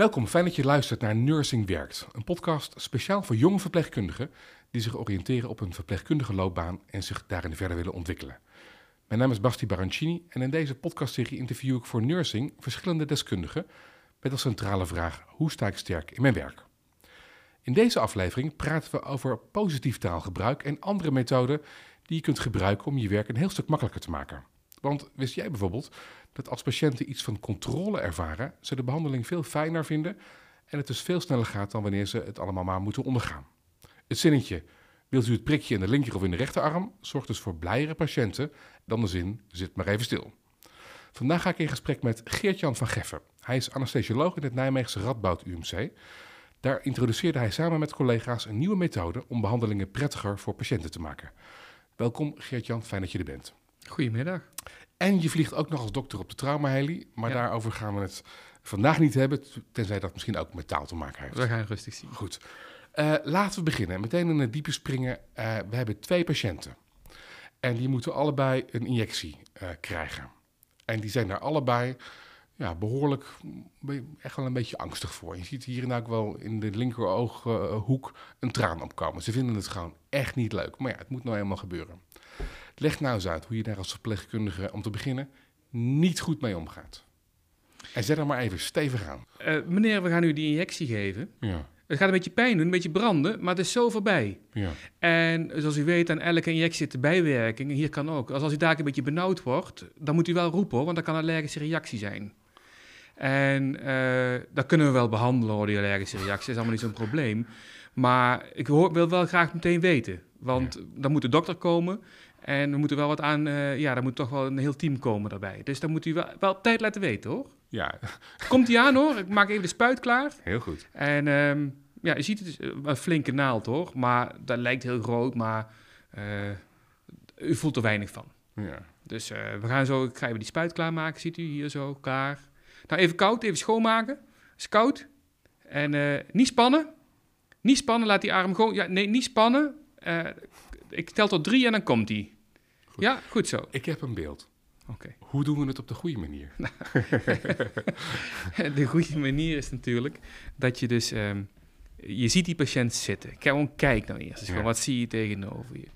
Welkom, fijn dat je luistert naar Nursing Werkt, een podcast speciaal voor jonge verpleegkundigen die zich oriënteren op een verpleegkundige loopbaan en zich daarin verder willen ontwikkelen. Mijn naam is Basti Barancini en in deze podcastserie interview ik voor Nursing verschillende deskundigen met als centrale vraag hoe sta ik sterk in mijn werk. In deze aflevering praten we over positief taalgebruik en andere methoden die je kunt gebruiken om je werk een heel stuk makkelijker te maken. Want wist jij bijvoorbeeld dat als patiënten iets van controle ervaren, ze de behandeling veel fijner vinden en het dus veel sneller gaat dan wanneer ze het allemaal maar moeten ondergaan. Het zinnetje, wilt u het prikje in de linker of in de rechterarm, zorgt dus voor blijere patiënten dan de zin, zit maar even stil. Vandaag ga ik in gesprek met Geert-Jan van Geffen. Hij is anesthesioloog in het Nijmeegse Radboud UMC. Daar introduceerde hij samen met collega's een nieuwe methode om behandelingen prettiger voor patiënten te maken. Welkom Geert-Jan, fijn dat je er bent. Goedemiddag. En je vliegt ook nog als dokter op de traumaheli, maar Ja. daarover gaan we het vandaag niet hebben, tenzij dat misschien ook met taal te maken heeft. We gaan rustig zien. Goed. Eh, laten we beginnen. Meteen in het diepe springen. Eh, we hebben twee patiënten. En die moeten allebei een injectie eh, krijgen. En die zijn daar allebei ja, behoorlijk, mm, echt wel een beetje angstig voor. Je ziet hier en daar ook wel in de linkerooghoek een traan opkomen. Ze vinden het gewoon echt niet leuk. Maar ja, het moet nou eenmaal gebeuren. Leg nou eens uit hoe je daar als verpleegkundige, om te beginnen, niet goed mee omgaat. En zet er maar even stevig aan. Eh, meneer, we gaan u die injectie geven. Ja, Het gaat een beetje pijn doen, een beetje branden, maar het is zo voorbij. ja. En zoals u weet, aan elke injectie zit de bijwerking. En hier kan ook. Als, als u daar een beetje benauwd wordt, dan moet u wel roepen, hoor, want dat kan een allergische reactie zijn. En eh, dat kunnen we wel behandelen, hoor, die allergische reactie. Dat is allemaal niet zo'n probleem. Maar ik hoor, wil wel graag meteen weten. Want dan moet de dokter komen. En we moeten wel wat aan... eh, ja, er moet toch wel een heel team komen daarbij. Dus dan moet u wel, wel op tijd laten weten, hoor. Ja, Komt hij aan, hoor. Ik maak even de spuit klaar. heel goed. En ehm, ja, je ziet het is een flinke naald hoor, maar dat lijkt heel groot, maar eh, u voelt er weinig van. Ja. Dus eh, we gaan zo, ik ga even die spuit klaarmaken, ziet u hier zo, klaar. Nou, even koud, even schoonmaken. Is koud. En eh, niet spannen. Niet spannen, laat die arm gewoon, ja, nee, niet spannen. Ik tel tot drie en dan komt die. Goed. Ja, goed zo. Ik heb een beeld. Oké. Hoe doen we het op de goede manier? De goede manier is natuurlijk dat je dus... ehm, je ziet die patiënt zitten. Gewoon kijk nou eerst. Dus Ja. gewoon, wat zie je tegenover je?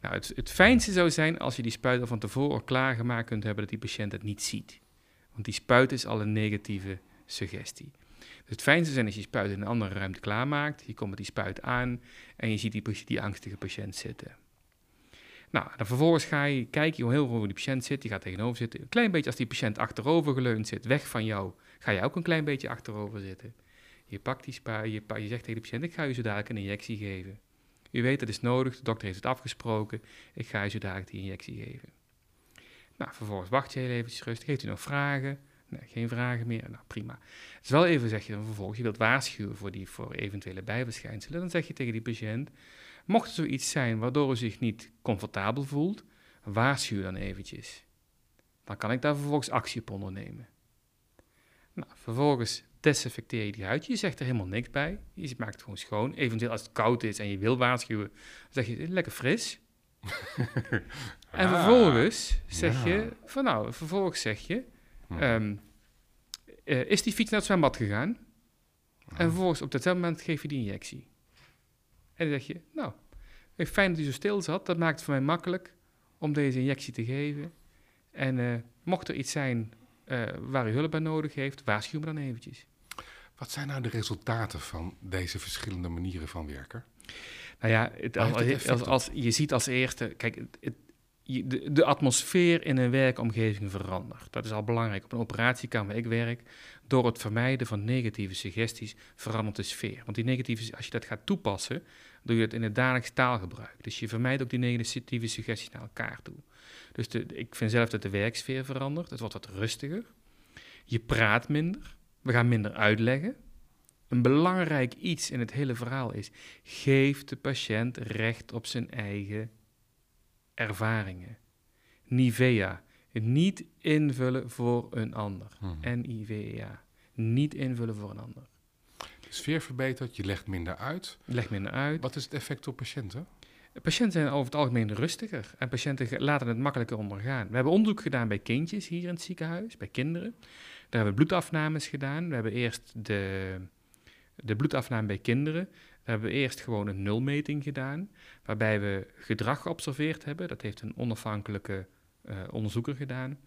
Nou, het, het fijnste zou zijn als je die spuit al van tevoren klaargemaakt kunt hebben... dat die patiënt het niet ziet. Want die spuit is al een negatieve suggestie. Dus het fijnste zijn als je spuit in een andere ruimte klaarmaakt. Je komt met die spuit aan en je ziet die, die angstige patiënt zitten. Nou, dan vervolgens ga je kijken hoe heel hoe die patiënt zit. Die gaat tegenover zitten. Een klein beetje als die patiënt achterover geleund zit, weg van jou, ga je ook een klein beetje achterover zitten. Je pakt die spuit, je zegt tegen de patiënt, ik ga u zo dadelijk een injectie geven. U weet, dat is nodig, de dokter heeft het afgesproken, ik ga u zo dadelijk die injectie geven. Nou, vervolgens wacht je heel eventjes rustig, heeft u nog vragen? Nee, geen vragen meer, nou prima. Het is wel even, zeg je dan vervolgens, je wilt waarschuwen voor, die, voor eventuele bijverschijnselen, dan zeg je tegen die patiënt, mocht er zoiets zijn waardoor u zich niet comfortabel voelt, waarschuw dan eventjes. Dan kan ik daar vervolgens actie op ondernemen. Nou, vervolgens desinfecteer je die huid. Je zegt er helemaal niks bij. Je maakt het gewoon schoon. Eventueel als het koud is en je wil waarschuwen, dan zeg je lekker fris. En Ah, vervolgens zeg ja. je, van nou, vervolgens zeg je, hm. ehm, eh, is die fiets naar het zwembad gegaan? En vervolgens op dat moment geef je die injectie. En dan zeg je, nou, fijn dat u zo stil zat. Dat maakt het voor mij makkelijk om deze injectie te geven. En eh, mocht er iets zijn eh, waar u hulp bij nodig heeft, waarschuw me dan eventjes. Wat zijn nou de resultaten van deze verschillende manieren van werken? Nou ja, het, als, als, je ziet als eerste, kijk, het, de, de atmosfeer in een werkomgeving verandert. Dat is al belangrijk. Op een operatiekamer ik werk, door het vermijden van negatieve suggesties verandert de sfeer. Want die negatieve, als je dat gaat toepassen, doe je het in het dagelijks taalgebruik. Dus je vermijdt ook die negatieve suggesties naar elkaar toe. Dus ik vind zelf dat de werksfeer verandert. Het wordt wat rustiger. Je praat minder. We gaan minder uitleggen. Een belangrijk iets in het hele verhaal is: geef de patiënt recht op zijn eigen ervaringen. Nivea. Niet invullen voor een ander. Hm. N-I-V-E-A. Niet invullen voor een ander. De sfeer verbetert, je legt minder uit. Leg minder uit. Wat is het effect op patiënten? Patiënten zijn over het algemeen rustiger en patiënten laten het makkelijker ondergaan. We hebben onderzoek gedaan bij kindjes hier in het ziekenhuis, bij kinderen. Daar hebben we bloedafnames gedaan. We hebben eerst de, de bloedafname bij kinderen. Daar hebben we eerst gewoon een nulmeting gedaan, waarbij we gedrag geobserveerd hebben. Dat heeft een onafhankelijke uh, onderzoeker gedaan.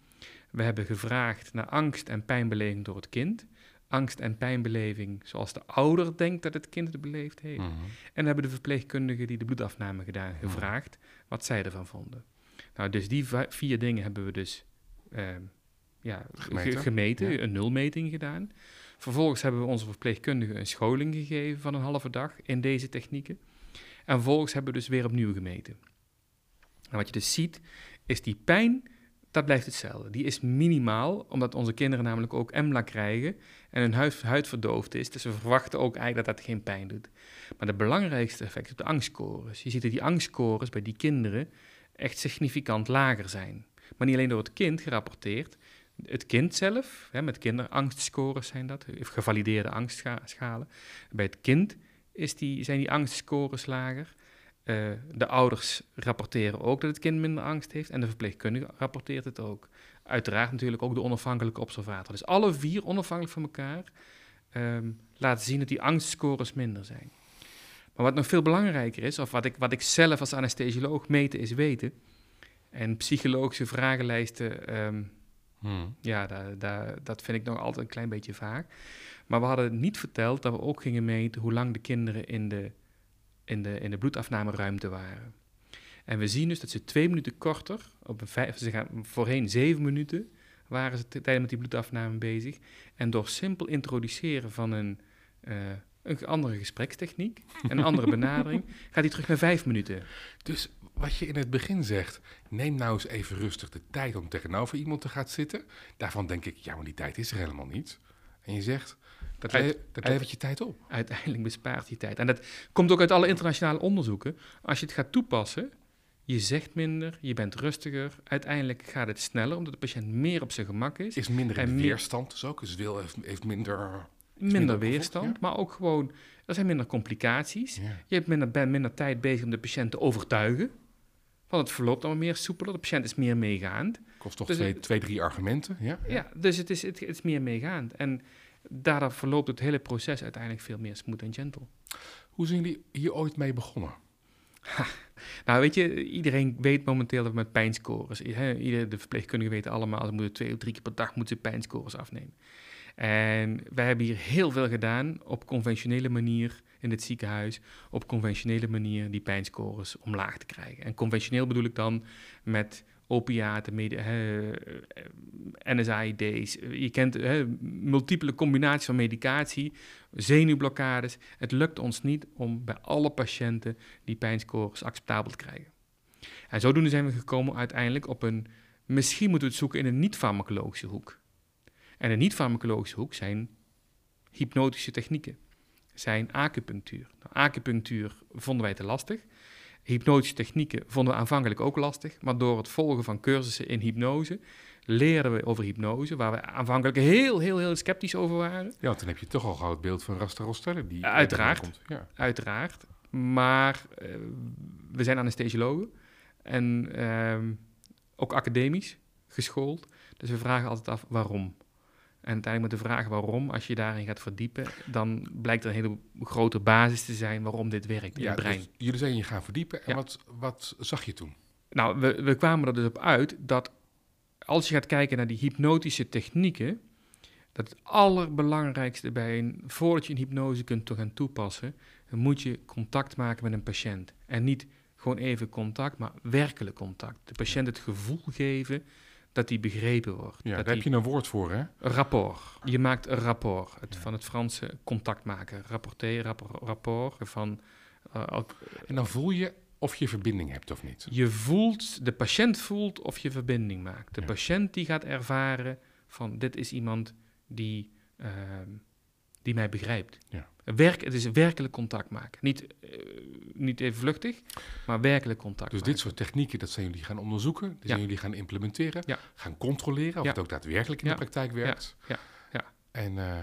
We hebben gevraagd naar angst en pijnbeleving door het kind. Angst en pijnbeleving zoals de ouder denkt dat het kind het beleefd heeft. Mhm. En we hebben de verpleegkundigen die de bloedafname gedaan gevraagd wat zij ervan vonden. Nou, dus die vier dingen hebben we dus ehm, ja, Gemeten. ge- gemeten, Ja. een nulmeting gedaan. Vervolgens hebben we onze verpleegkundigen een scholing gegeven van een halve dag in deze technieken. En vervolgens hebben we dus weer opnieuw gemeten. En wat je dus ziet, is die pijn, dat blijft hetzelfde. Die is minimaal, omdat onze kinderen namelijk ook EMLA krijgen en hun huid, verdoofd is. Dus we verwachten ook eigenlijk dat dat geen pijn doet. Maar de belangrijkste effect is op de angstscores. Je ziet dat die angstscores bij die kinderen echt significant lager zijn. Maar niet alleen door het kind gerapporteerd. Het kind zelf, hè, met kinderangtscores zijn dat, gevalideerde angstschalen. Bij het kind is die, zijn die angstscores lager. Eh, de ouders rapporteren ook dat het kind minder angst heeft en de verpleegkundige rapporteert het ook. Uiteraard natuurlijk ook de onafhankelijke observator. Dus alle vier onafhankelijk van elkaar ehm, laten zien dat die angstscores minder zijn. Maar wat nog veel belangrijker is, of wat ik, wat ik zelf als anesthesioloog meten is weten, en psychologische vragenlijsten, ehm, Mhm. ja, daar, daar, dat vind ik nog altijd een klein beetje vaag. Maar we hadden niet verteld dat we ook gingen meten hoe lang de kinderen in de, in de, in de bloedafnameruimte waren. En we zien dus dat ze twee minuten korter, op een vijf, ze gaan voorheen zeven minuten, waren ze tijdens met die bloedafname bezig. En door simpel introduceren van een, eh, een andere gesprekstechniek, een andere benadering, gaat hij terug naar vijf minuten. Dus wat je in het begin zegt, neem nou eens even rustig de tijd om tegenover iemand te gaan zitten. Daarvan denk ik, ja, maar die tijd is er helemaal niet. En je zegt, dat, Uit- le- dat uit- levert je tijd op. Uiteindelijk bespaart die tijd. En dat komt ook uit alle internationale onderzoeken. Als je het gaat toepassen, je zegt minder, je bent rustiger. Uiteindelijk gaat het sneller, omdat de patiënt meer op zijn gemak is. Is minder in weerstand dus ook. Dus wil heeft, heeft minder... minder minder weerstand, ja. maar ook gewoon, er zijn minder complicaties. Ja. Je hebt minder, bent minder tijd bezig om de patiënt te overtuigen. Want het verloopt allemaal meer soepeler, de patiënt is meer meegaand. Kost toch Dus twee, het- twee, drie argumenten. Ja? Ja, dus het is, het, het is meer meegaand. En daardoor verloopt het hele proces uiteindelijk veel meer smooth en gentle. Hoe zijn jullie hier ooit mee begonnen? Nou, weet je, iedereen weet momenteel dat we met pijnscores. Ieder, de verpleegkundigen weten allemaal, ze moeten twee of drie keer per dag moeten ze pijnscores afnemen. En wij hebben hier heel veel gedaan op conventionele manier in het ziekenhuis, op conventionele manier die pijnscores omlaag te krijgen. En conventioneel bedoel ik dan met opiaten, hè, eh, NSAID's, eh, je kent hè, multiple combinaties van medicatie, zenuwblokkades. Het lukt ons niet om bij alle patiënten die pijnscores acceptabel te krijgen. En zodoende zijn we gekomen uiteindelijk op een, misschien moeten we het zoeken in een niet-farmacologische hoek. En een niet-farmacologische hoek zijn hypnotische technieken, zijn acupunctuur. Nou, acupunctuur vonden wij te lastig. Hypnotische technieken vonden we aanvankelijk ook lastig, maar door het volgen van cursussen in hypnose leerden we over hypnose, waar we aanvankelijk heel, heel, heel sceptisch over waren. Ja, dan heb je toch al gauw het beeld van Rasta Rostelli. Die Uiteraard. Komt. Ja. Uiteraard. Maar eh, we zijn anesthesiologen en ehm, ook academisch geschoold. Dus we vragen altijd af waarom. En uiteindelijk met de vraag waarom, als je daarin gaat verdiepen, dan blijkt er een hele grote basis te zijn waarom dit werkt in Ja, het brein. dus jullie zijn je gaan verdiepen. En Ja. wat, wat zag je toen? Nou, we, we kwamen er dus op uit dat als je gaat kijken naar die hypnotische technieken, dat het allerbelangrijkste bij een, voordat je een hypnose kunt gaan toepassen, dan moet je contact maken met een patiënt. En niet gewoon even contact, maar werkelijk contact. De patiënt het gevoel geven dat hij begrepen wordt. Ja, daar heb je een woord voor, hè? Rapport. Je maakt een rapport. Het, Van het Franse contact maken. Rapporter, rapport, rapport van... eh, En dan voel je of je verbinding hebt of niet. je voelt, de patiënt voelt of je verbinding maakt. De Ja. patiënt die gaat ervaren van dit is iemand die, ehm, die mij begrijpt. Ja. Werk, het is werkelijk contact maken. Niet, eh, niet even vluchtig, maar werkelijk contact Dus maken. dit soort technieken, dat zijn jullie gaan onderzoeken. Die zijn jullie gaan implementeren. Ja. Gaan controleren of het ook daadwerkelijk in de praktijk werkt. Ja. Ja. En eh,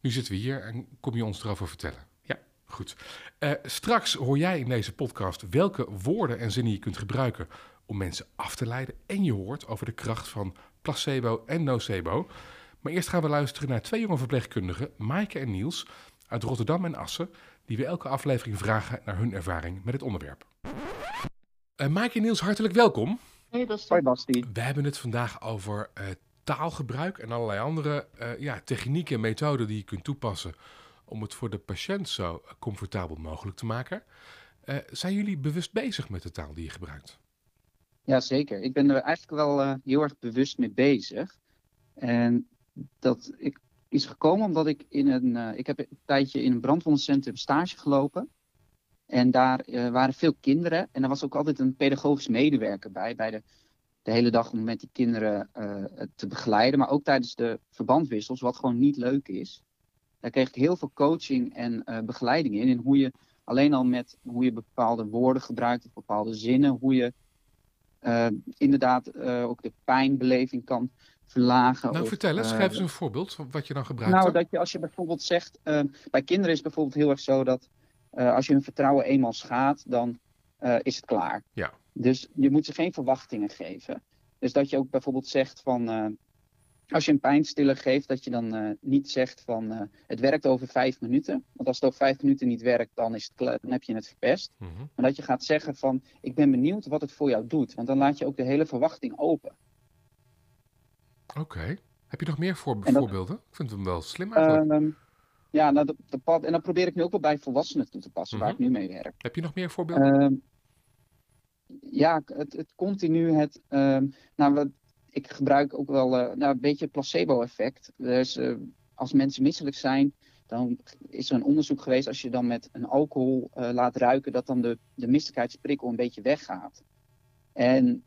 nu zitten we hier en kom je ons erover vertellen. Ja. Goed. Eh, straks hoor jij in deze podcast welke woorden en zinnen je kunt gebruiken om mensen af te leiden. En je hoort over de kracht van placebo en nocebo. Maar eerst gaan we luisteren naar twee jonge verpleegkundigen, Maaike en Niels, uit Rotterdam en Assen, die we elke aflevering vragen naar hun ervaring met het onderwerp. Uh, Maaike en Niels, hartelijk welkom. Hey, dat is Hoi Basti. We hebben het vandaag over uh, taalgebruik en allerlei andere uh, ja, technieken en methoden die je kunt toepassen om het voor de patiënt zo comfortabel mogelijk te maken. Uh, zijn jullie bewust bezig met de taal die je gebruikt? Ja, zeker. Ik ben er eigenlijk wel uh, heel erg bewust mee bezig. En dat ik, is gekomen omdat ik in een. Uh, ik heb een tijdje in een brandwondencentrum stage gelopen. En daar waren veel kinderen. En er was ook altijd een pedagogisch medewerker bij. Bij de, de hele dag om met die kinderen te begeleiden. Maar ook tijdens de verbandwissels, wat gewoon niet leuk is. Daar kreeg ik heel veel coaching en begeleiding in. In hoe je alleen al met hoe je bepaalde woorden gebruikt of bepaalde zinnen, hoe je inderdaad ook de pijnbeleving kan verlagen. Nou, of, vertel eens, uh, geef eens een voorbeeld van wat je dan gebruikt. Nou, dan. dat je als je bijvoorbeeld zegt, bij kinderen is het bijvoorbeeld heel erg zo dat als je hun vertrouwen eenmaal schaadt, dan is het klaar. Ja. Dus je moet ze geen verwachtingen geven. Dus dat je ook bijvoorbeeld zegt van, als je een pijnstiller geeft, dat je dan uh, niet zegt van uh, het werkt over vijf minuten. Want als het over vijf minuten niet werkt, dan, is het dan heb je het verpest. Mm -hmm. Maar dat je gaat zeggen van ik ben benieuwd wat het voor jou doet. Want dan laat je ook de hele verwachting open. Oké. Okay. Heb je nog meer voor, dat, voorbeelden? Ik vind hem wel slim eigenlijk. Uh, ja, nou, de, de pad, en dat probeer ik nu ook wel bij volwassenen toe te passen, Mhm. mm -hmm. waar ik nu mee werk. Heb je nog meer voorbeelden? Ehm, ja, het, het continu het. ehm, nou, wat, ik gebruik ook wel uh, nou, een beetje het placebo-effect. Dus uh, als mensen misselijk zijn, dan is er een onderzoek geweest als je dan met een alcohol uh, laat ruiken, dat dan de, de misselijkheidsprikkel een beetje weggaat. En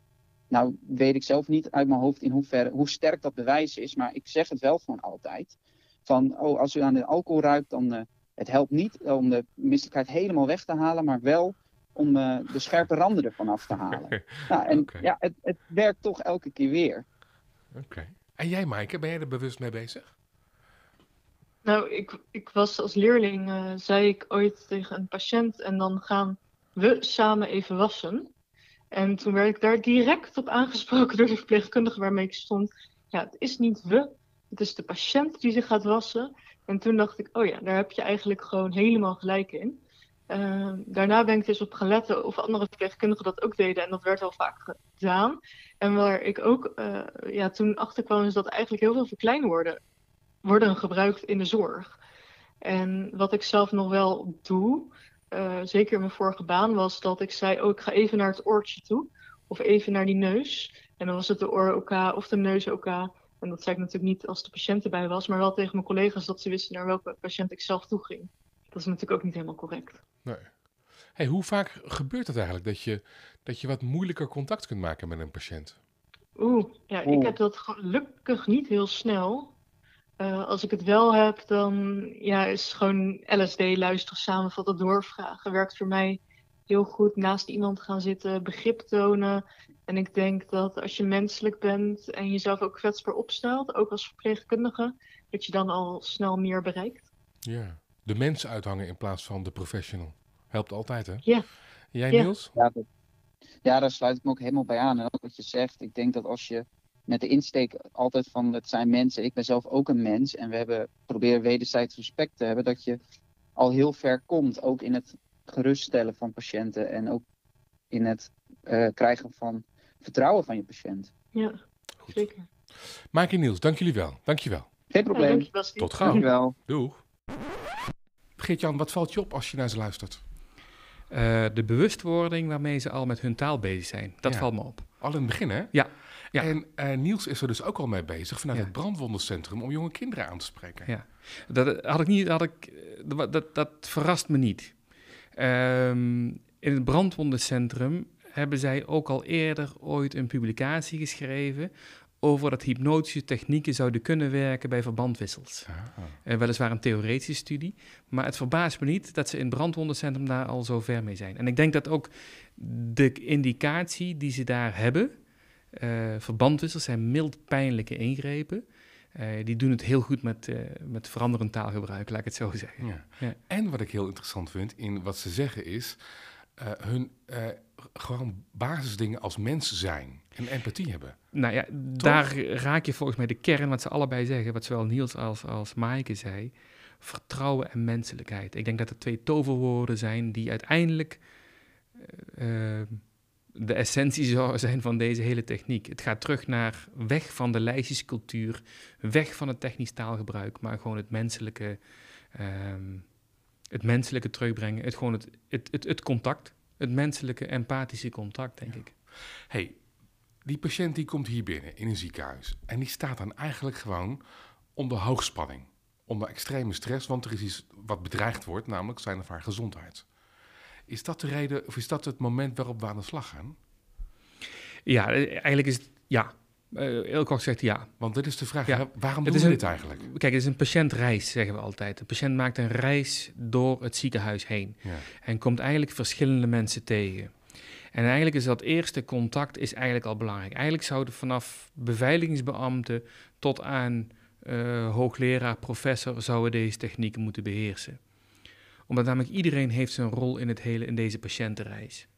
nou weet ik zelf niet uit mijn hoofd in hoeverre, hoe sterk dat bewijs is, maar ik zeg het wel gewoon altijd. Van, oh, als u aan de alcohol ruikt, dan het helpt niet om de misselijkheid helemaal weg te halen, maar wel om uh, de scherpe randen ervan af te halen. nou, en okay. ja, het, het, werkt toch elke keer weer. Oké. Okay. En jij, Maaike, ben jij er bewust mee bezig? Nou, ik, ik was als leerling, uh, zei ik ooit tegen een patiënt, en dan gaan we samen even wassen. En toen werd ik daar direct op aangesproken door de verpleegkundige waarmee ik stond. Ja, het is niet we, het is de patiënt die zich gaat wassen. En toen dacht ik, oh ja, daar heb je eigenlijk gewoon helemaal gelijk in. Uh, daarna ben ik dus op gaan letten of andere verpleegkundigen dat ook deden. En dat werd al vaak gedaan. En waar ik ook uh, ja, toen achter kwam, is dat eigenlijk heel veel verkleinwoorden worden gebruikt in de zorg. En wat ik zelf nog wel doe, uh, zeker in mijn vorige baan, was dat ik zei: Oh, ik ga even naar het oortje toe. Of even naar die neus. En dan was het de oor-OK of de neus-OK. En dat zei ik natuurlijk niet als de patiënt erbij was, maar wel tegen mijn collega's dat ze wisten naar welke patiënt ik zelf toe ging. Dat is natuurlijk ook niet helemaal correct. Nee. Hey, hoe vaak gebeurt het eigenlijk dat je, dat je wat moeilijker contact kunt maken met een patiënt? Oeh, ja, ik heb dat gelukkig niet heel snel. Uh, als ik het wel heb, dan ja, is gewoon LSD luisteren, samenvatten, doorvragen. Werkt voor mij heel goed naast iemand gaan zitten, begrip tonen. En ik denk dat als je menselijk bent en jezelf ook kwetsbaar opstelt, ook als verpleegkundige, dat je dan al snel meer bereikt. Ja, de mens uithangen in plaats van de professional. Helpt altijd, hè? Ja. Jij, Ja. Niels? Ja, dat- ja, daar sluit ik me ook helemaal bij aan. En ook wat je zegt, ik denk dat als je met de insteek altijd van het zijn mensen, ik ben zelf ook een mens en we hebben proberen wederzijds respect te hebben, dat je al heel ver komt, ook in het geruststellen van patiënten en ook in het eh, krijgen van vertrouwen van je patiënt. Ja, Goed. zeker. Maak en Niels, dank jullie wel. Dank je wel. Geen Ja, probleem. dank je, Basti. Tot gauw. Dankjewel. Doeg. Geert-Jan, wat valt je op als je naar ze luistert? Eh, de bewustwording waarmee ze al met hun taal bezig zijn, dat Ja. valt me op. Al in het begin, hè? Ja, ja. En eh, Niels is er dus ook al mee bezig vanuit Ja. het brandwondencentrum om jonge kinderen aan te spreken. Ja. Dat had ik niet, had ik, eh, dat, dat, dat verrast me niet. Ehm, in het brandwondencentrum hebben zij ook al eerder ooit een publicatie geschreven over dat hypnotische technieken zouden kunnen werken bij verbandwissels. Ah. Eh, weliswaar een theoretische studie, maar het verbaast me niet dat ze in het brandwondencentrum daar al zo ver mee zijn. En ik denk dat ook de indicatie die ze daar hebben, eh, verbandwissels zijn mild pijnlijke ingrepen, eh, die doen het heel goed met, eh, met veranderend taalgebruik, laat ik het zo zeggen. Ja. Ja. En wat ik heel interessant vind in wat ze zeggen is... hun gewoon basisdingen als mens zijn en empathie hebben. Nou ja, daar raak je volgens mij de kern wat ze allebei zeggen, wat zowel Niels als, als Maaike zei. Vertrouwen en menselijkheid. Ik denk dat het twee toverwoorden zijn die uiteindelijk eh, eh, de essentie zou zijn van deze hele techniek. Het gaat terug naar weg van de lijstjescultuur, weg van het technisch taalgebruik, maar gewoon het menselijke, ehm, het menselijke terugbrengen, het, gewoon het, het, het, het contact, het menselijke empathische contact, denk ik. hey, die patiënt die komt hier binnen in een ziekenhuis en die staat dan eigenlijk gewoon onder hoogspanning, onder extreme stress, want er is iets wat bedreigd wordt, namelijk zijn of haar gezondheid. Is dat de reden, of is dat het moment waarop we aan de slag gaan? Ja, eh, eigenlijk is het ja. Uh, heel kort zegt ja. Want dit is de vraag, Ja. waarom doen we een- dit eigenlijk? Kijk, het is een patiëntreis, zeggen we altijd. De patiënt maakt een reis door het ziekenhuis heen. Ja. En komt eigenlijk verschillende mensen tegen. En eigenlijk is dat eerste contact is eigenlijk al belangrijk. Eigenlijk zouden vanaf beveiligingsbeambten tot aan eh, hoogleraar, professor, zouden deze technieken moeten beheersen. Omdat namelijk iedereen heeft zijn rol in, het hele, in deze patiëntenreis.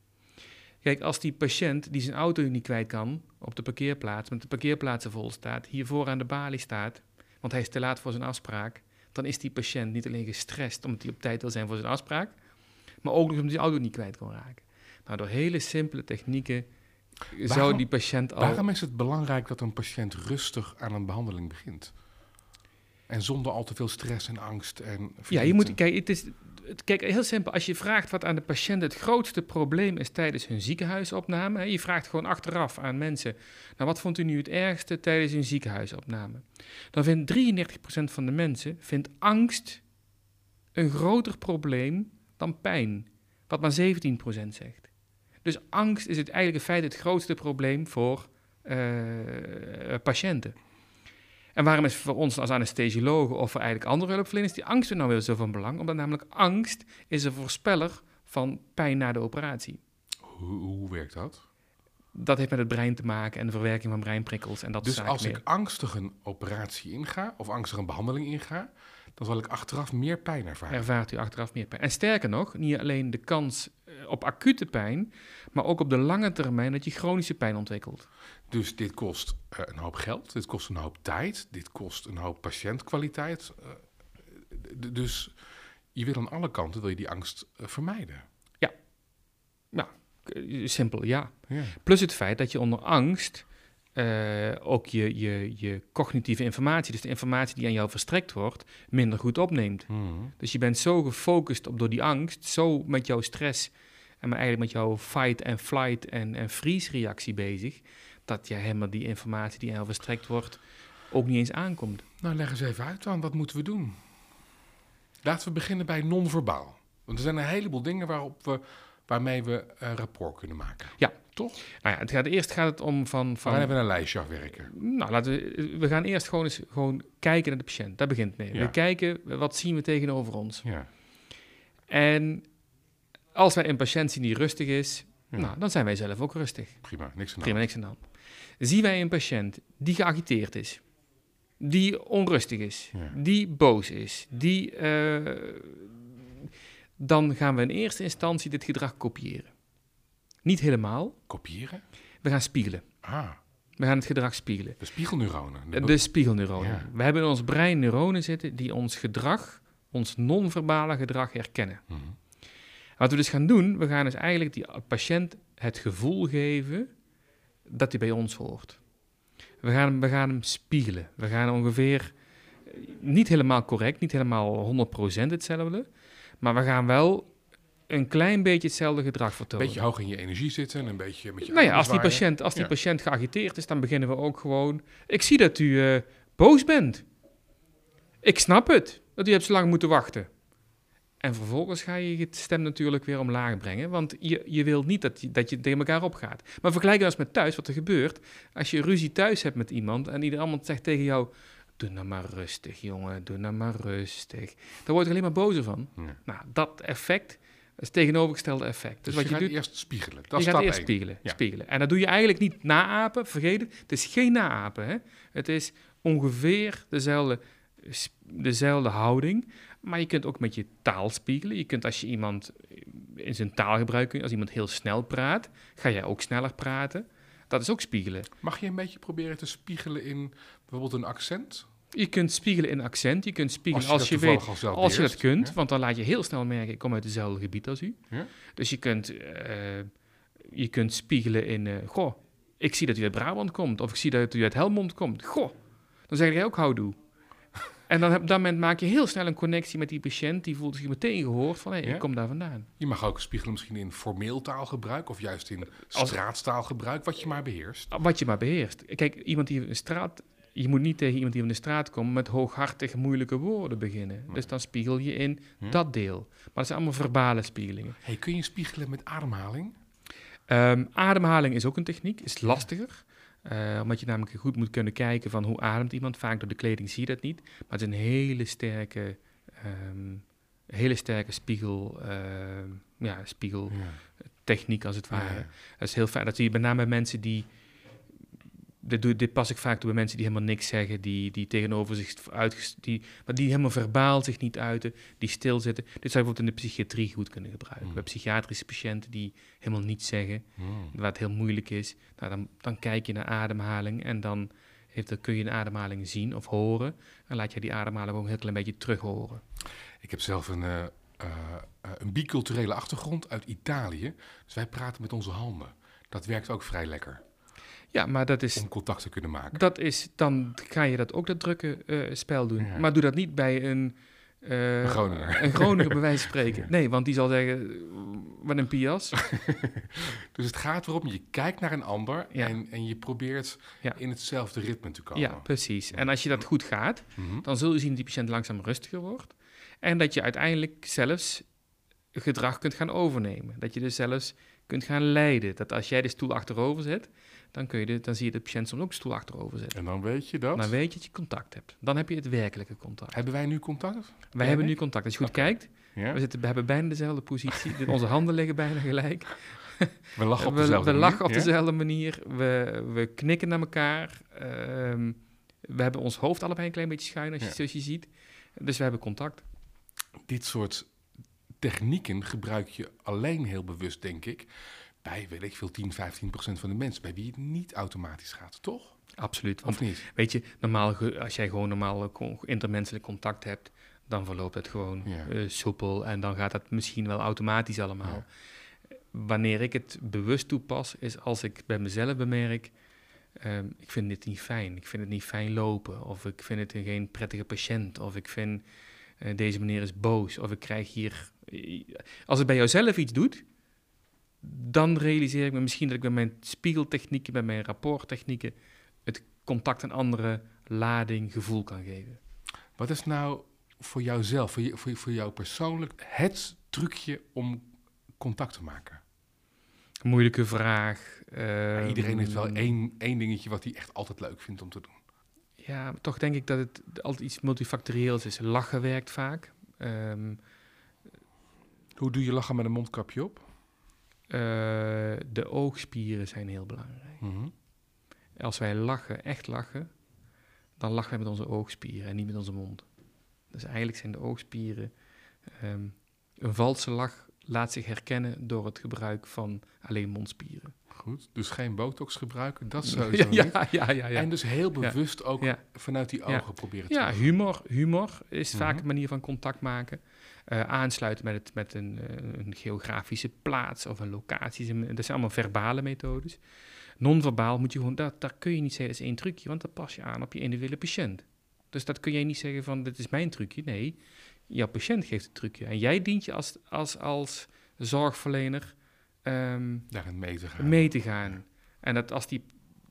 Kijk, als die patiënt die zijn auto niet kwijt kan op de parkeerplaats, met de parkeerplaatsen vol staat, hiervoor aan de balie staat, want hij is te laat voor zijn afspraak, dan is die patiënt niet alleen gestrest omdat hij op tijd wil zijn voor zijn afspraak, maar ook nog omdat hij zijn auto niet kwijt kan raken. Nou, door hele simpele technieken zou die patiënt al... Waarom is het belangrijk dat een patiënt rustig aan een behandeling begint? En zonder al te veel stress en angst en Ja, je moet, kijk, het is, kijk, heel simpel. Als je vraagt wat aan de patiënt het grootste probleem is tijdens hun ziekenhuisopname, je vraagt gewoon achteraf aan mensen, nou, wat vond u nu het ergste tijdens hun ziekenhuisopname? Dan vindt 33% van de mensen vindt angst een groter probleem dan pijn, wat maar 17% zegt. Dus angst is het eigenlijk in feite het grootste probleem voor eh, patiënten. En waarom is voor ons als anesthesiologen of voor eigenlijk andere hulpverleners die angst nou weer zo van belang? Omdat namelijk angst is een voorspeller van pijn na de operatie. Hoe, hoe werkt dat? Dat heeft met het brein te maken en de verwerking van breinprikkels en dat Dus soort als zaken ik angstig een operatie inga, of angstig een behandeling inga, dan zal ik achteraf meer pijn ervaren. ervaart u achteraf meer pijn. En sterker nog, niet alleen de kans eh, op acute pijn, maar ook op de lange termijn dat je chronische pijn ontwikkelt. Dus dit kost eh, een hoop geld, dit kost een hoop tijd, dit kost een hoop patiëntkwaliteit. eh, dus je wil aan alle kanten wil je die angst vermijden. Eh, Simpel, ja. Ja. Plus het feit dat je onder angst eh, ook je, je, je cognitieve informatie, dus de informatie die aan jou verstrekt wordt, minder goed opneemt. Mhm. Dus je bent zo gefocust op door die angst, zo met jouw stress en maar eigenlijk met jouw fight en flight en, en freeze reactie bezig, dat je helemaal die informatie die aan jou verstrekt wordt ook niet eens aankomt. Nou, leg eens even uit dan, wat moeten we doen? Laten we beginnen bij non-verbaal. Want er zijn een heleboel dingen waarop we, waarmee we een rapport kunnen maken. Ja. Toch? Nou ja, het gaat, eerst gaat het om van... Van, we hebben een lijstje afwerken. Nou, laten we, we gaan eerst gewoon eens gewoon kijken naar de patiënt. Daar begint het mee. Ja. We kijken, wat zien we tegenover ons? Ja. En als wij een patiënt zien die rustig is, Ja. nou, dan zijn wij zelf ook rustig. Prima, niks aan Prima, niks aan de hand. Zien wij een patiënt die geagiteerd is, die onrustig is, Ja. die boos is, die, eh, dan gaan we in eerste instantie dit gedrag kopiëren. Niet helemaal, Kopiëren? we gaan spiegelen. Ah, We gaan het gedrag spiegelen. de spiegelneuronen. De, De spiegelneuronen. Ja. We hebben in ons brein neuronen zitten die ons gedrag, ons non-verbale gedrag herkennen. Mhm. Wat we dus gaan doen, we gaan dus eigenlijk die patiënt het gevoel geven dat hij bij ons hoort. We gaan, hem- we gaan hem spiegelen. We gaan ongeveer, eh, niet helemaal correct, niet helemaal 100% hetzelfde, maar we gaan wel een klein beetje hetzelfde gedrag Een vertonen. beetje hoog in je energie zitten en een beetje met je nou ja, als die, patiënt, als die Ja. patiënt geagiteerd is, dan beginnen we ook gewoon... Ik zie dat u eh, boos bent. Ik snap het, dat u hebt zo lang moeten wachten. En vervolgens ga je je stem natuurlijk weer omlaag brengen, want je, je wilt niet dat je, dat je tegen elkaar opgaat. Maar vergelijk dat eens met thuis, wat er gebeurt. Als je ruzie thuis hebt met iemand en ieder allemaal zegt tegen jou... Doe nou maar rustig, jongen, doe nou maar rustig. Dan word je alleen maar bozer van. Ja. Nou, dat effect is het tegenovergestelde effect. Dus, Dus, wat je, je, gaat doet, eerst spiegelen. Dat je gaat stap eerst spiegelen, Ja. spiegelen. En dat doe je eigenlijk niet naapen, vergeet het. Het is geen naapen. Hè? Het is ongeveer dezelfde, dezelfde houding. Maar je kunt ook met je taal spiegelen. Je kunt als je iemand in zijn taalgebruik. Als iemand heel snel praat, ga jij ook sneller praten. Dat is ook spiegelen. Mag je een beetje proberen te spiegelen in bijvoorbeeld een accent? Je kunt spiegelen in accent, je kunt spiegelen Als als je weet, als je dat kunt, ja. want dan laat je heel snel merken, ik kom uit hetzelfde gebied als u. Ja. Dus je kunt, eh, je kunt spiegelen in, eh, goh, ik zie dat u uit Brabant komt, of ik zie dat u uit Helmond komt. Goh, dan zeg jij ook houdoe. En dan op dat moment maak je heel snel een connectie met die patiënt, die voelt zich meteen gehoord van, hé, Ja. ik kom daar vandaan. Je mag ook spiegelen misschien in formeel taalgebruik of juist in straatstaalgebruik, wat je maar beheerst. Wat je maar beheerst. Kijk, iemand die een straat. Je moet niet tegen iemand die van de straat komt met hooghartige, moeilijke woorden beginnen. Dus dan spiegel je in Hm. dat deel. Maar dat zijn allemaal verbale spiegelingen. Hey, kun je spiegelen met ademhaling? Ehm, ademhaling is ook een techniek, is lastiger. Eh, omdat je namelijk goed moet kunnen kijken van hoe ademt iemand. Vaak door de kleding zie je dat niet. Maar het is een hele sterke, ehm, hele sterke spiegel, ehm, ja, spiegeltechniek als het ware. Ja. Dat is heel fijn. Dat zie je met name bij mensen die. Dit, doe, dit pas ik vaak toe bij mensen die helemaal niks zeggen, die, die tegenover zich uit, die, maar die helemaal verbaal zich niet uiten, die stilzitten. Dit zou je bijvoorbeeld in de psychiatrie goed kunnen gebruiken. Mm. Bij psychiatrische patiënten die helemaal niets zeggen, Hmm. waar het heel moeilijk is, nou, dan, dan kijk je naar ademhaling en dan, heeft, dan kun je een ademhaling zien of horen. En laat je die ademhaling ook een heel klein beetje terug horen. Ik heb zelf een, eh, eh, een biculturele achtergrond uit Italië. Dus wij praten met onze handen. Dat werkt ook vrij lekker Ja, maar dat is, om contact te kunnen maken. dat is dan ga je dat ook dat drukke eh, spel doen. Ja. Maar doe dat niet bij een. Een Groninger. Een Groninger, bij wijze van spreken. Ja. Nee, want die zal zeggen, wat een pias. Dus het gaat erom, je kijkt naar een ander Ja. en, en je probeert Ja. in hetzelfde ritme te komen. Ja, precies. En als je dat goed gaat, Mhm. dan zul je zien dat die patiënt langzaam rustiger wordt. En dat je uiteindelijk zelfs gedrag kunt gaan overnemen. Dat je dus zelfs kunt gaan leiden. Dat als jij de stoel achterover zet, dan, kun je de, dan zie je de patiënt soms ook de stoel achterover zetten. En dan weet je dat. Dan weet je dat je contact hebt. Dan heb je het werkelijke contact. Hebben wij nu contact? Wij hebben nu contact. Als je goed kijkt, Ja? we, zitten, we hebben bijna dezelfde positie. Onze handen liggen bijna gelijk. We lachen op dezelfde we manier, lachen op ja? dezelfde manier. We, we knikken naar elkaar. Ehm, we hebben ons hoofd allebei een klein beetje schuin, als je, Ja. zoals je ziet. Dus we hebben contact. Dit soort technieken gebruik je alleen heel bewust, denk ik, bij, weet ik veel, 10, 15 procent van de mensen, bij wie het niet automatisch gaat, toch? Absoluut. Want Of niet? weet je, normaal, als jij gewoon normaal intermenselijk contact hebt, dan verloopt het gewoon Ja. eh, soepel en dan gaat dat misschien wel automatisch allemaal. Wanneer ik het bewust toepas, is als ik bij mezelf bemerk, ehm, ik vind dit niet fijn, ik vind het niet fijn lopen, of ik vind het een geen prettige patiënt, of ik vind eh, deze meneer is boos, of ik krijg hier... Als het bij jouzelf iets doet, dan realiseer ik me misschien dat ik bij mijn spiegeltechnieken, bij mijn rapporttechnieken, het contact een andere lading, gevoel kan geven. Wat is nou voor jouzelf, voor, je, voor, voor jou persoonlijk, het trucje om contact te maken? Moeilijke vraag. Ja, iedereen heeft wel ehm, één, één dingetje wat hij echt altijd leuk vindt om te doen. Ja, maar toch denk ik dat het altijd iets multifactorieels is. Lachen werkt vaak. Ehm, Hoe doe je lachen met een mondkapje op? eh, de oogspieren zijn heel belangrijk. Mhm. Als wij lachen, echt lachen, dan lachen wij met onze oogspieren en niet met onze mond. Dus eigenlijk zijn de oogspieren. ehm, een valse lach laat zich herkennen door het gebruik van alleen mondspieren. Goed, dus geen botox gebruiken, dat sowieso ja, niet. ja, ja, ja, ja. En dus heel bewust ook vanuit die ogen proberen te Ja, humor, humor is vaak Mhm. een manier van contact maken. Eh, aansluiten met, het, met een, eh, een geografische plaats of een locatie. Dat zijn allemaal verbale methodes. Non-verbaal moet je gewoon, dat, daar kun je niet zeggen dat is één trucje, want dat pas je aan op je individuele patiënt. Dus dat kun jij niet zeggen van dit is mijn trucje. Nee, jouw patiënt geeft het trucje. En jij dient je als, als, als zorgverlener ehm, Daarin mee te gaan. mee te gaan. En dat als die,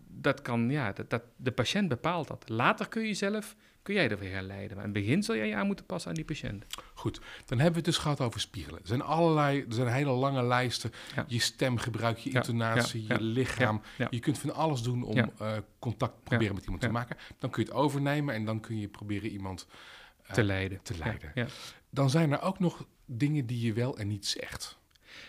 dat kan, ja, dat, dat, de patiënt bepaalt dat. Later kun je zelf, kun jij ervoor gaan leiden. Maar in het begin zul jij je aan moeten passen aan die patiënt. Goed, dan hebben we het dus gehad over spiegelen. Er zijn allerlei, er zijn hele lange lijsten. Ja. Je stemgebruik, je intonatie, ja, je lichaam. Je kunt van alles doen om eh, contact proberen met iemand te maken. Dan kun je het overnemen en dan kun je proberen iemand eh, te leiden. te leiden. Dan zijn er ook nog dingen die je wel en niet zegt.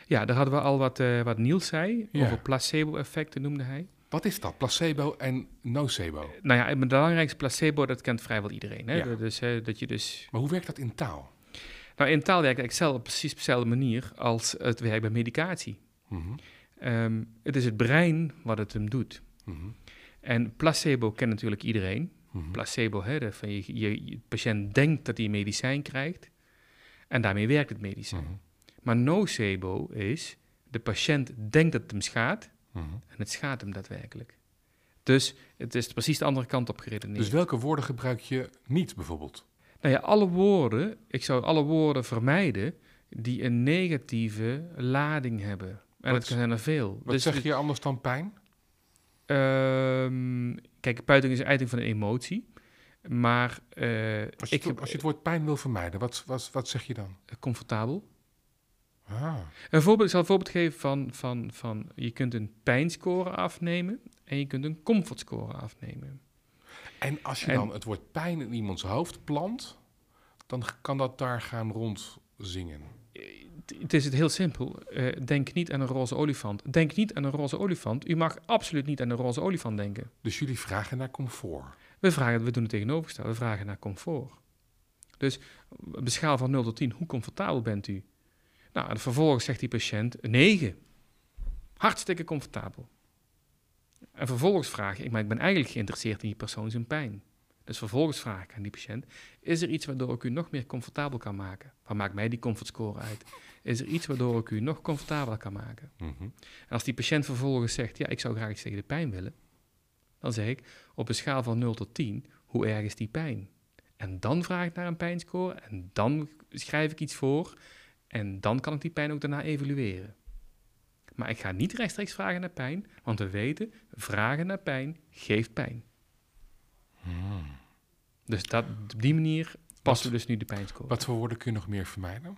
ja. daar hadden we al wat, eh, wat Niels zei. Over placebo-effecten noemde hij. Wat is dat? Placebo en nocebo. Nou ja, het belangrijkste placebo, dat kent vrijwel iedereen. Hè? Ja. Dus, eh, dat je dus Maar hoe werkt dat in taal? Nou, in taal werkt Excel op precies dezelfde manier als het werkt bij medicatie. Mhm, Ehm, het is het brein wat het hem doet. mhm, En placebo kent natuurlijk iedereen. mhm. Placebo, hè, dat van je, je, je patiënt denkt dat hij medicijn krijgt en daarmee werkt het medicijn. Mhm, Maar nocebo is, de patiënt denkt dat het hem schaadt mhm. en het schaadt hem daadwerkelijk. Dus het is precies de andere kant op geredeneerd. Dus welke woorden gebruik je niet bijvoorbeeld? Nou ja, alle woorden, ik zou alle woorden vermijden die een negatieve lading hebben. En Wat- dat zijn er veel. Wat Dus zeg je anders dan pijn? Ehm, kijk, puiting is een uiting van een emotie. Maar eh, Als je, ik het, als je het woord pijn wil vermijden, wat, wat, wat zeg je dan? comfortabel. Ah, Een voorbeeld, ik zal een voorbeeld geven van, van, van je kunt een pijnscore afnemen en je kunt een comfortscore afnemen. En als je En- dan het woord pijn in iemands hoofd plant, dan kan dat daar gaan rondzingen. Het- Het is het heel simpel. Eh, denk niet aan een roze olifant. Denk niet aan een roze olifant. U mag absoluut niet aan een roze olifant denken. Dus jullie vragen naar comfort. We, vragen, we doen het tegenovergestelde. We vragen naar comfort. Dus op een schaal van 0 tot 10, hoe comfortabel bent u? Nou, en vervolgens zegt die patiënt 9. Hartstikke comfortabel. En vervolgens vraag ik, maar ik ben eigenlijk geïnteresseerd in die persoon zijn pijn. Dus vervolgens vraag ik aan die patiënt, is er iets waardoor ik u nog meer comfortabel kan maken? Wat maakt mij die comfortscore uit? Is er iets waardoor ik u nog comfortabeler kan maken? Mhm. En als die patiënt vervolgens zegt, ja, ik zou graag iets tegen de pijn willen, dan zeg ik, op een schaal van 0 tot 10, hoe erg is die pijn? En dan vraag ik naar een pijnscore en dan schrijf ik iets voor en dan kan ik die pijn ook daarna evalueren. Maar ik ga niet rechtstreeks vragen naar pijn, want we weten, vragen naar pijn geeft pijn. Hmm. Dus dat, op die manier passen we dus nu de pijnscore. Wat voor woorden kun je nog meer vermijden?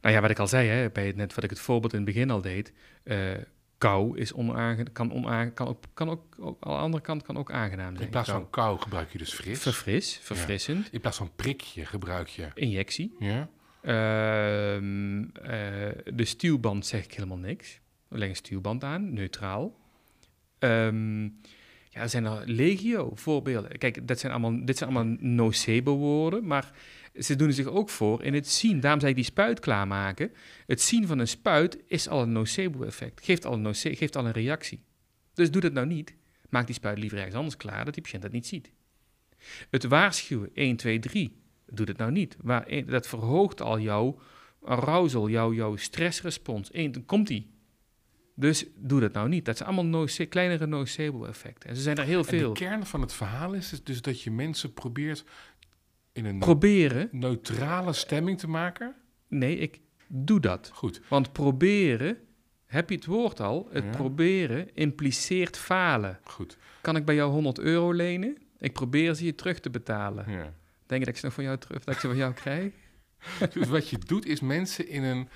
Nou ja, wat ik al zei, hè, bij het, net wat ik het voorbeeld in het begin al deed. eh, kou is onaange kan, onaange kan ook, kan ook, ook, aan de andere kant kan ook aangenaam zijn. In plaats Kou. van kou gebruik je dus fris. Verfris, verfrissend, In plaats van prikje gebruik je... injectie. Ja? Ehm, eh, de stuwband zeg ik helemaal niks. We leggen stuwband aan, neutraal. Ehm, ja, er zijn er legio voorbeelden. Kijk, dat zijn allemaal, dit zijn allemaal nocebo-woorden, maar ze doen zich ook voor in het zien. Daarom zei ik die spuit klaarmaken. Het zien van een spuit is al een nocebo-effect. Geeft al een, noce- geeft al een reactie. Dus doe dat nou niet. Maak die spuit liever ergens anders klaar, dat die patiënt dat niet ziet. Het waarschuwen, 1, 2, 3, doe dat nou niet. Waar, eh, dat verhoogt al jouw arousal, jouw, jouw stressrespons. Eén, dan komt die. Dus doe dat nou niet. Dat zijn allemaal kleinere nocebo-effecten. En ze zijn er heel En veel. de kern van het verhaal is is dus dat je mensen probeert in een Proberen, neutrale stemming te maken. nee, ik doe dat. Goed. Want proberen, heb je het woord al, het Ja. proberen impliceert falen. Goed. Kan ik bij jou 100 euro lenen? Ik probeer ze je terug te betalen. Ja. Denk je dat ik ze nog van jou terug, dat ik ze van jou krijg? Dus wat je doet is mensen in een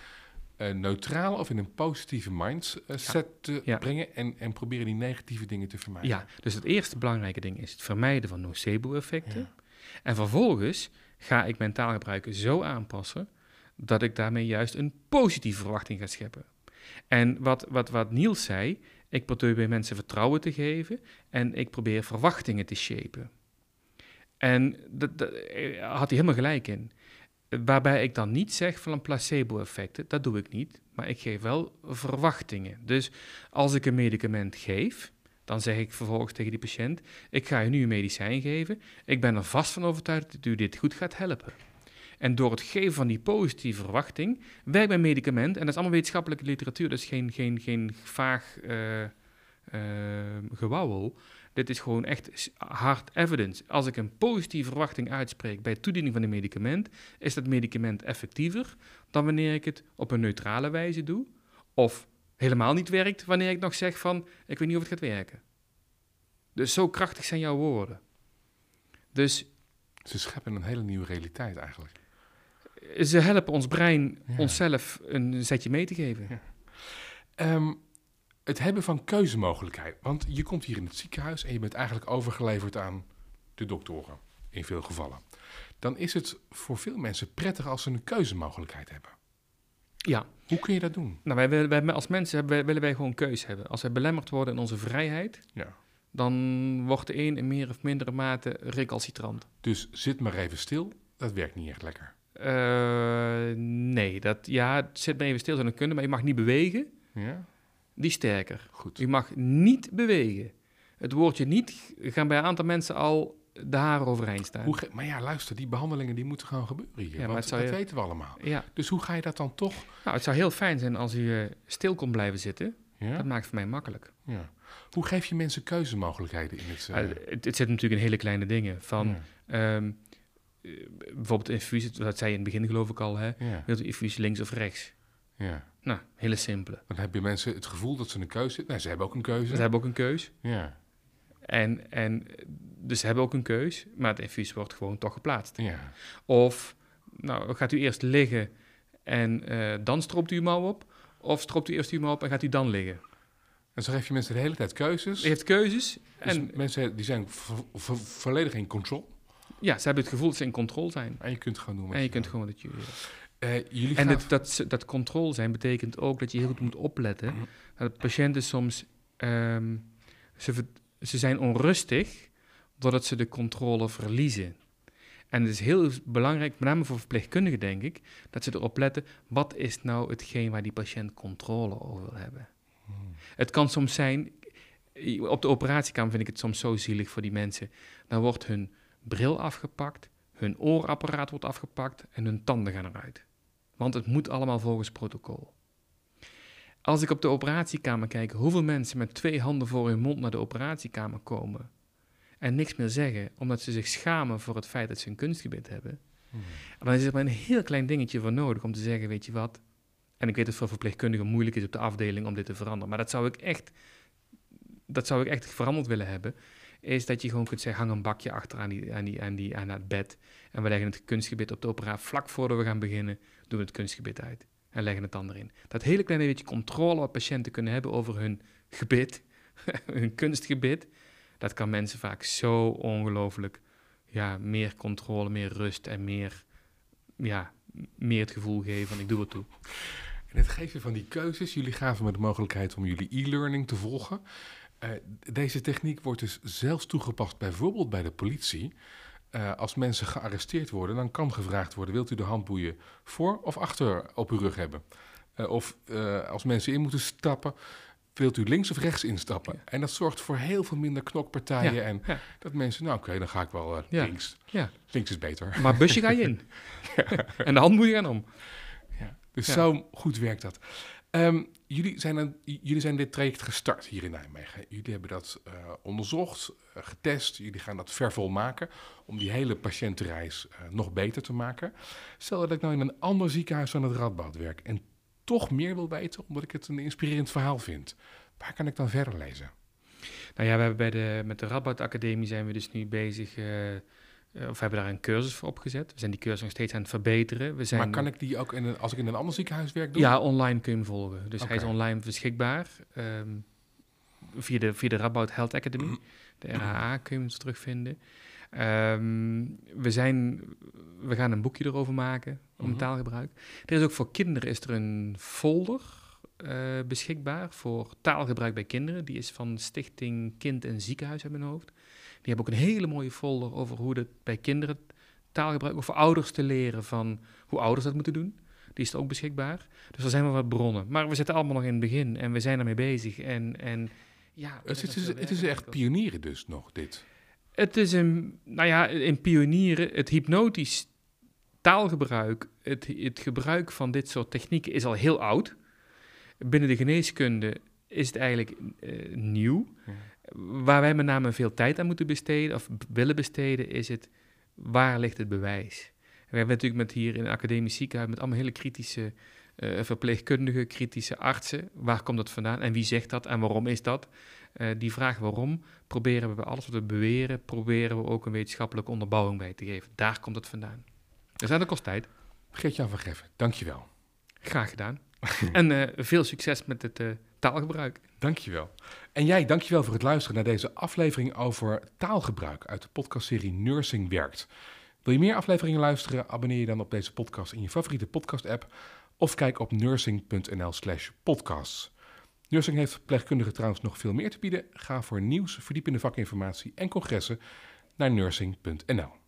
eh, neutrale of in een positieve mindset te Ja. brengen en, en proberen die negatieve dingen te vermijden. Ja, dus het eerste belangrijke ding is het vermijden van nocebo-effecten. Ja. En vervolgens ga ik mijn taalgebruik zo aanpassen dat ik daarmee juist een positieve verwachting ga scheppen. En wat, wat, wat Niels zei, ik probeer bij mensen vertrouwen te geven en ik probeer verwachtingen te shapen. En dat eh, had hij helemaal gelijk in. Waarbij ik dan niet zeg van een placebo-effect, dat doe ik niet, maar ik geef wel verwachtingen. Dus als ik een medicament geef, dan zeg ik vervolgens tegen die patiënt: Ik ga je nu een medicijn geven. Ik ben er vast van overtuigd dat u dit goed gaat helpen. En door het geven van die positieve verwachting werkt mijn medicament, en dat is allemaal wetenschappelijke literatuur, dus geen, geen, geen vaag eh, gewauwel. Dit is gewoon echt hard evidence. Als ik een positieve verwachting uitspreek bij toediening van een medicament, is dat medicament effectiever dan wanneer ik het op een neutrale wijze doe, of helemaal niet werkt wanneer ik nog zeg van ik weet niet of het gaat werken. Dus zo krachtig zijn jouw woorden. Dus Ze scheppen een hele nieuwe realiteit eigenlijk. ze helpen ons brein Ja. onszelf een zetje mee te geven. Ja. Ehm, het hebben van keuzemogelijkheid. Want je komt hier in het ziekenhuis en je bent eigenlijk overgeleverd aan de doktoren. In veel gevallen. Dan is het voor veel mensen prettig als ze een keuzemogelijkheid hebben. Ja, Hoe kun je dat doen? nou, wij, wij, als mensen hebben- willen wij gewoon keus hebben. Als wij belemmerd worden in onze vrijheid, Ja. dan wordt de een in meer of mindere mate recalcitrant. Dus zit maar even stil. Dat werkt niet echt lekker. Eh, nee, dat, ja, zet me even stil zou kunnen, maar je mag niet bewegen. Ja? Die sterker. Goed. Je mag niet bewegen. Het woordje niet gaan bij een aantal mensen al de haren overeind staan. Hoe maar ja, luister, die behandelingen die moeten gewoon gebeuren hier. Ja, want dat je- weten we allemaal. Ja, Dus hoe ga je dat dan toch... nou, het zou heel fijn zijn als u stil kon blijven zitten. Ja? Dat maakt het voor mij makkelijk. Ja. Hoe geef je mensen keuzemogelijkheden in het... Uh, het, het zit natuurlijk in hele kleine dingen. Van ehm, eh, bijvoorbeeld infusie, dat zei je in het begin geloof ik al. Hè? Wilt u infusie links of rechts? Ja. Nou, hele simpele. Dan hebben mensen het gevoel dat ze een keuze hebben. Nee, ze hebben ook een keuze. Ze hebben ook een keus. Ja, En, en, dus ze hebben ook een keus, maar het infuus wordt gewoon toch geplaatst. ja. Of nou, gaat u eerst liggen en eh, dan stroopt u uw mouw op? Of stroopt u eerst uw mouw op en gaat u dan liggen? En zo geef je mensen de hele tijd keuzes. U heeft keuzes Dus en mensen die zijn vo- vo- volledig in control. ja, ze hebben het gevoel dat ze in controle zijn. En je kunt gewoon doen En je kunt gewoon dat je... Eh, jullie En dat, dat, dat controle zijn betekent ook dat je heel goed moet opletten. Dat patiënten soms, ehm, ze, ze zijn onrustig doordat ze de controle verliezen. En het is heel belangrijk, met name voor verpleegkundigen denk ik, dat ze erop letten, wat is nou hetgeen waar die patiënt controle over wil hebben. Het kan soms zijn, op de operatiekamer vind ik het soms zo zielig voor die mensen. Dan wordt hun bril afgepakt, hun oorapparaat wordt afgepakt en hun tanden gaan eruit. Want het moet allemaal volgens protocol. Als ik op de operatiekamer kijk hoeveel mensen met twee handen voor hun mond naar de operatiekamer komen en niks meer zeggen, omdat ze zich schamen voor het feit dat ze een kunstgebit hebben, Hmm. dan is er maar een heel klein dingetje voor nodig om te zeggen, weet je wat, en ik weet dat het voor verpleegkundigen moeilijk is op de afdeling om dit te veranderen, maar dat zou ik echt, dat zou ik echt veranderd willen hebben, is dat je gewoon kunt zeggen, hang een bakje achter aan, die, aan, die, aan, die, aan het bed en we leggen het kunstgebit op de operatie, vlak voordat we gaan beginnen, doen we het kunstgebit uit en leggen het dan erin. Dat hele kleine beetje controle wat patiënten kunnen hebben over hun gebit, hun kunstgebit, dat kan mensen vaak zo ongelooflijk ja, meer controle, meer rust en meer, ja, meer het gevoel geven van ik doe het toe. En het geven van die keuzes, jullie gaven me de mogelijkheid om jullie e-learning te volgen. Eh, deze techniek wordt dus zelfs toegepast bijvoorbeeld bij de politie. Eh, als mensen gearresteerd worden, dan kan gevraagd worden: wilt u de handboeien voor of achter op uw rug hebben? Eh, of als mensen in moeten stappen, wilt u links of rechts instappen? Ja. En dat zorgt voor heel veel minder knokpartijen. Ja, En ja. dat mensen, nou oké, dan ga ik wel links. Ja. Links is beter. Maar busje ga je in. En de handboeien gaan om. Ja, dus zo goed werkt dat. Ehm, jullie, zijn jullie zijn dit traject gestart hier in Nijmegen. Jullie hebben dat eh, onderzocht, eh, getest. Jullie gaan dat vervolmaken om die hele patiëntenreis eh, nog beter te maken. Stel dat ik nou in een ander ziekenhuis aan het Radboud werk en toch meer wil weten omdat ik het een inspirerend verhaal vind. Waar kan ik dan verder lezen? Nou ja, we hebben bij de, met de Radboud Academie zijn we dus nu bezig, of hebben daar een cursus voor opgezet. We zijn die cursus nog steeds aan het verbeteren. We zijn, Maar kan ik die ook in een, als ik in een ander ziekenhuis werk doen? Ja, online kun je hem volgen. Dus hij is online beschikbaar. ehm, via, de, via de Radboud Health Academy. De RHA kun je hem terugvinden. Ehm, we, zijn, we gaan een boekje erover maken, om Mhm. taalgebruik. Er is ook voor kinderen is er een folder eh, beschikbaar voor taalgebruik bij kinderen. Die is van Stichting Kind en Ziekenhuis uit mijn hoofd. Die hebben ook een hele mooie folder over hoe dat bij kinderen taalgebruik, of voor ouders te leren van hoe ouders dat moeten doen. Die is ook beschikbaar. Dus er zijn wel wat bronnen. Maar we zitten allemaal nog in het begin en we zijn ermee bezig. En, en ja, Het, is het, is, het echt pionieren dus nog, dit. Het is een, nou ja, in pionieren, het hypnotisch taalgebruik, het, het gebruik van dit soort technieken is al heel oud. Binnen de geneeskunde is het eigenlijk eh, nieuw. Ja. Waar wij met name veel tijd aan moeten besteden, of willen besteden, is het waar ligt het bewijs? We hebben natuurlijk met hier in een academisch ziekenhuis met allemaal hele kritische eh, verpleegkundigen, kritische artsen. Waar komt dat vandaan en wie zegt dat en waarom is dat? Eh, die vraag waarom proberen we bij alles wat we beweren, proberen we ook een wetenschappelijke onderbouwing bij te geven. Daar komt het vandaan. Dus dat kost tijd. Geert-Jan van Geffen, dankjewel. Graag gedaan. en eh, veel succes met het eh, taalgebruik. Dankjewel. En jij, dankjewel voor het luisteren naar deze aflevering over taalgebruik uit de podcastserie Nursing Werkt. Wil je meer afleveringen luisteren? Abonneer je dan op deze podcast in je favoriete podcast-app of kijk op nursing.nl slash podcasts. Nursing heeft verpleegkundigen trouwens nog veel meer te bieden. Ga voor nieuws, verdiepende vakinformatie en congressen naar nursing.nl.